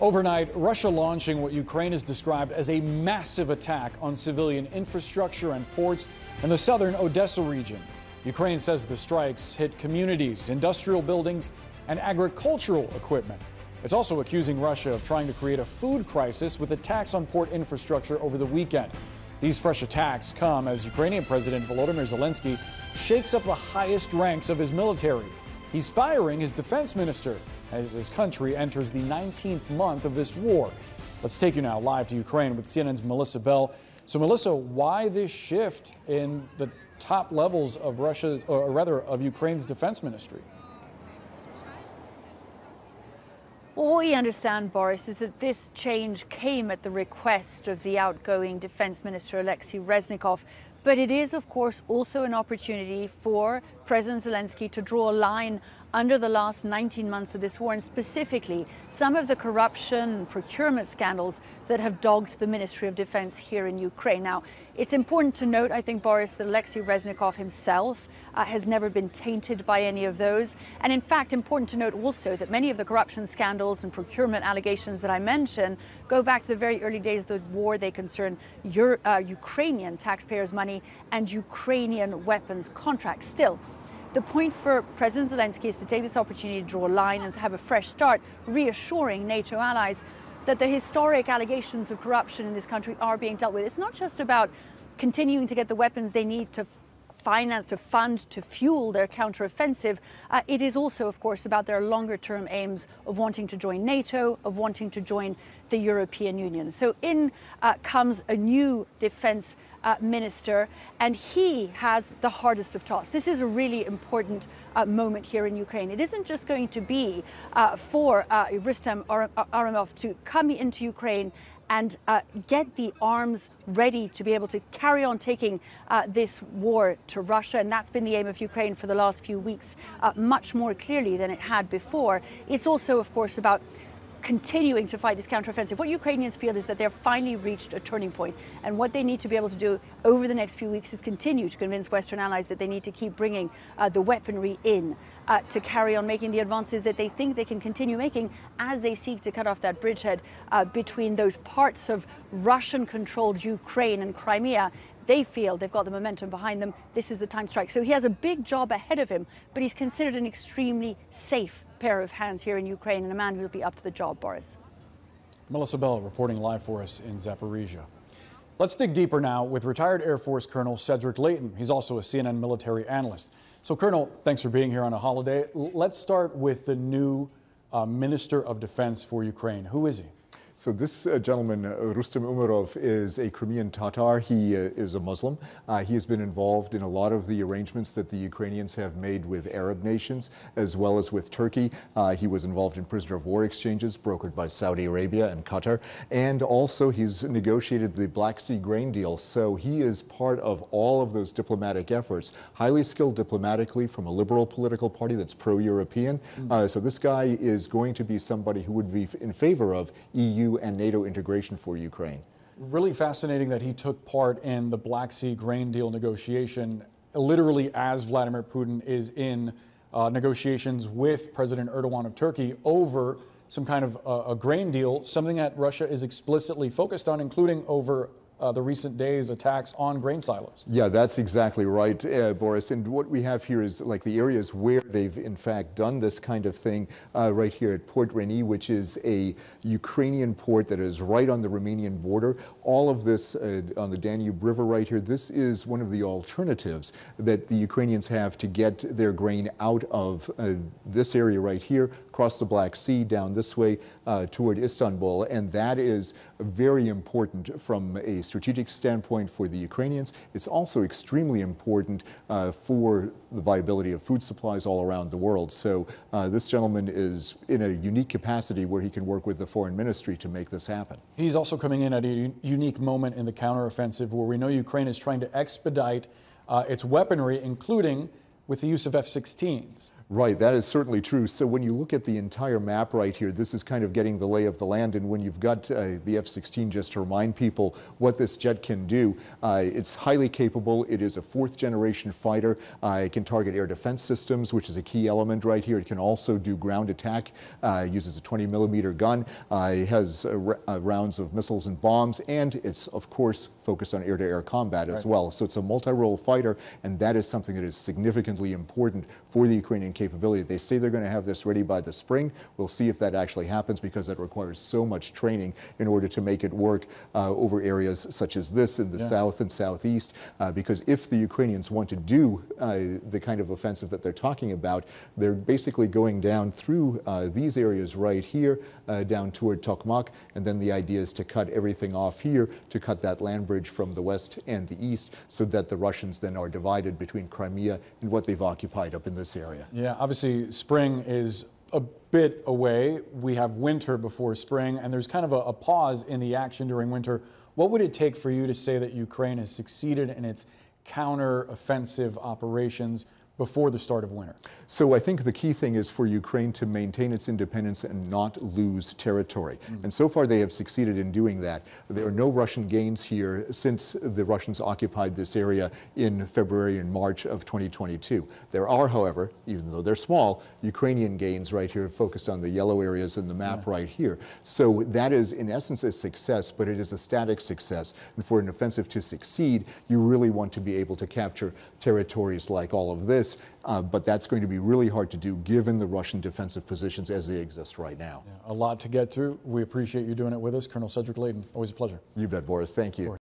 Overnight, Russia launching what Ukraine has described as a massive attack on civilian infrastructure and ports in the southern Odessa region. Ukraine says the strikes hit communities, industrial buildings, and agricultural equipment. It's also accusing Russia of trying to create a food crisis with attacks on port infrastructure over the weekend. These fresh attacks come as Ukrainian President Volodymyr Zelensky shakes up the highest ranks of his military. He's firing his defense minister as his country enters the 19th month of this war. Let's take you now live to Ukraine with CNN's Melissa Bell. So, Melissa, why this shift in the top levels of Russia's, or rather, of Ukraine's defense ministry? What we understand, Boris, is that this change came at the request of the outgoing Defense Minister Alexei Reznikov. But it is, of course, also an opportunity for President Zelensky to draw a line under the last 19 months of this war, and specifically some of the corruption and procurement scandals that have dogged the Ministry of Defense here in Ukraine. Now, it's important to note, I think, Boris, that Alexei Reznikov himself uh, has never been tainted by any of those. And in fact, important to note also that many of the corruption scandals and procurement allegations that I mentioned go back to the very early days of the war. They concern Euro- uh, Ukrainian taxpayers' money and Ukrainian weapons contracts. Still, the point for President Zelensky is to take this opportunity to draw a line and have a fresh start, reassuring NATO allies that the historic allegations of corruption in this country are being dealt with. It's not just about continuing to get the weapons they need to finance, to fund, to fuel their counteroffensive. Uh, it is also, of course, about their longer term aims of wanting to join NATO, of wanting to join the European Union. So in uh, comes a new defense uh, minister, and he has the hardest of tasks. This is a really important uh, moment here in Ukraine. It isn't just going to be uh, for uh, Rustem Umerov to come into Ukraine and uh, get the arms ready to be able to carry on taking uh, this war to Russia. And that's been the aim of Ukraine for the last few weeks, much more clearly than it had before. It's also, of course, about continuing to fight this counteroffensive. What Ukrainians feel is that they've finally reached a turning point, and what they need to be able to do over the next few weeks is continue to convince Western allies that they need to keep bringing uh, the weaponry in uh, to carry on making the advances that they think they can continue making as they seek to cut off that bridgehead uh, between those parts of Russian-controlled Ukraine and Crimea they feel they've got the momentum behind them. This is the time to strike. So he has a big job ahead of him, but he's considered an extremely safe pair of hands here in Ukraine and a man who will be up to the job, Boris. Melissa Bell reporting live for us in Zaporizhia. Let's dig deeper now with retired Air Force Colonel Cedric Leighton. He's also a CNN military analyst. So, Colonel, thanks for being here on a holiday. Let's start with the new uh, Minister of Defense for Ukraine. Who is he? So this uh, gentleman, uh, Rustem Umerov, is a Crimean Tatar. He uh, is a Muslim. Uh, he has been involved in a lot of the arrangements that the Ukrainians have made with Arab nations, as well as with Turkey. Uh, he was involved in prisoner of war exchanges brokered by Saudi Arabia and Qatar. And also he's negotiated the Black Sea grain deal. So he is part of all of those diplomatic efforts, highly skilled diplomatically from a liberal political party that's pro-European. Mm -hmm. so this guy is going to be somebody who would be in favor of EU and NATO integration for Ukraine. Really fascinating that he took part in the Black Sea grain deal negotiation, literally as Vladimir Putin is in uh, negotiations with President Erdogan of Turkey over some kind of uh, a grain deal, something that Russia is explicitly focused on, including over uh, the recent days attacks on grain silos. Yeah, that's exactly right, uh, Boris. And what we have here is like the areas where they've in fact done this kind of thing uh, right here at Port Reni, which is a Ukrainian port that is right on the Romanian border. All of this uh, on the Danube River right here, this is one of the alternatives that the Ukrainians have to get their grain out of uh, this area right here, across the Black Sea, down this way uh, toward Istanbul. And that is very important from a strategic standpoint for the Ukrainians. It's also extremely important uh, for the viability of food supplies all around the world. So uh, this gentleman is in a unique capacity where he can work with the foreign ministry to make this happen. He's also coming in at a unique moment in the counteroffensive where we know Ukraine is trying to expedite uh, its weaponry, including with the use of F 16s. Right, that is certainly true. So when you look at the entire map right here, this is kind of getting the lay of the land. And when you've got uh, the F-16, just to remind people what this jet can do, uh, it's highly capable. It is a fourth generation fighter. Uh, it can target air defense systems, which is a key element right here. It can also do ground attack. Uh, it uses a 20 millimeter gun. Uh, it has uh, uh, rounds of missiles and bombs, and it's of course focused on air-to-air combat as well. So it's a multi-role fighter, and that is something that is significantly important for the Ukrainian capability. They say they're going to have this ready by the spring. We'll see if that actually happens because that requires so much training in order to make it work uh, over areas such as this in the Yeah. south and southeast. Uh, because if the Ukrainians want to do uh, the kind of offensive that they're talking about, they're basically going down through uh, these areas right here, uh, down toward Tokmak, and then the idea is to cut everything off here to cut that land bridge from the west and the east so that the Russians then are divided between Crimea and what they've occupied up in this area. Yeah, obviously, spring is a bit away. We have winter before spring, and there's kind of a, a pause in the action during winter. What would it take for you to say that Ukraine has succeeded in its counter-offensive operations before the start of winter? So I think the key thing is for Ukraine to maintain its independence and not lose territory. Mm. And so far they have succeeded in doing that. There are no Russian gains here since the Russians occupied this area in February and March of 2022. There are, however, even though they're small, Ukrainian gains right here focused on the yellow areas in the map right here. So that is in essence a success, but it is a static success. And for an offensive to succeed, you really want to be able to capture territories like all of this. Uh, but that's going to be really hard to do given the Russian defensive positions as they exist right now. A lot to get through. We appreciate you doing it with us. Colonel Cedric Leighton, always a pleasure. You bet, Boris. Thank you.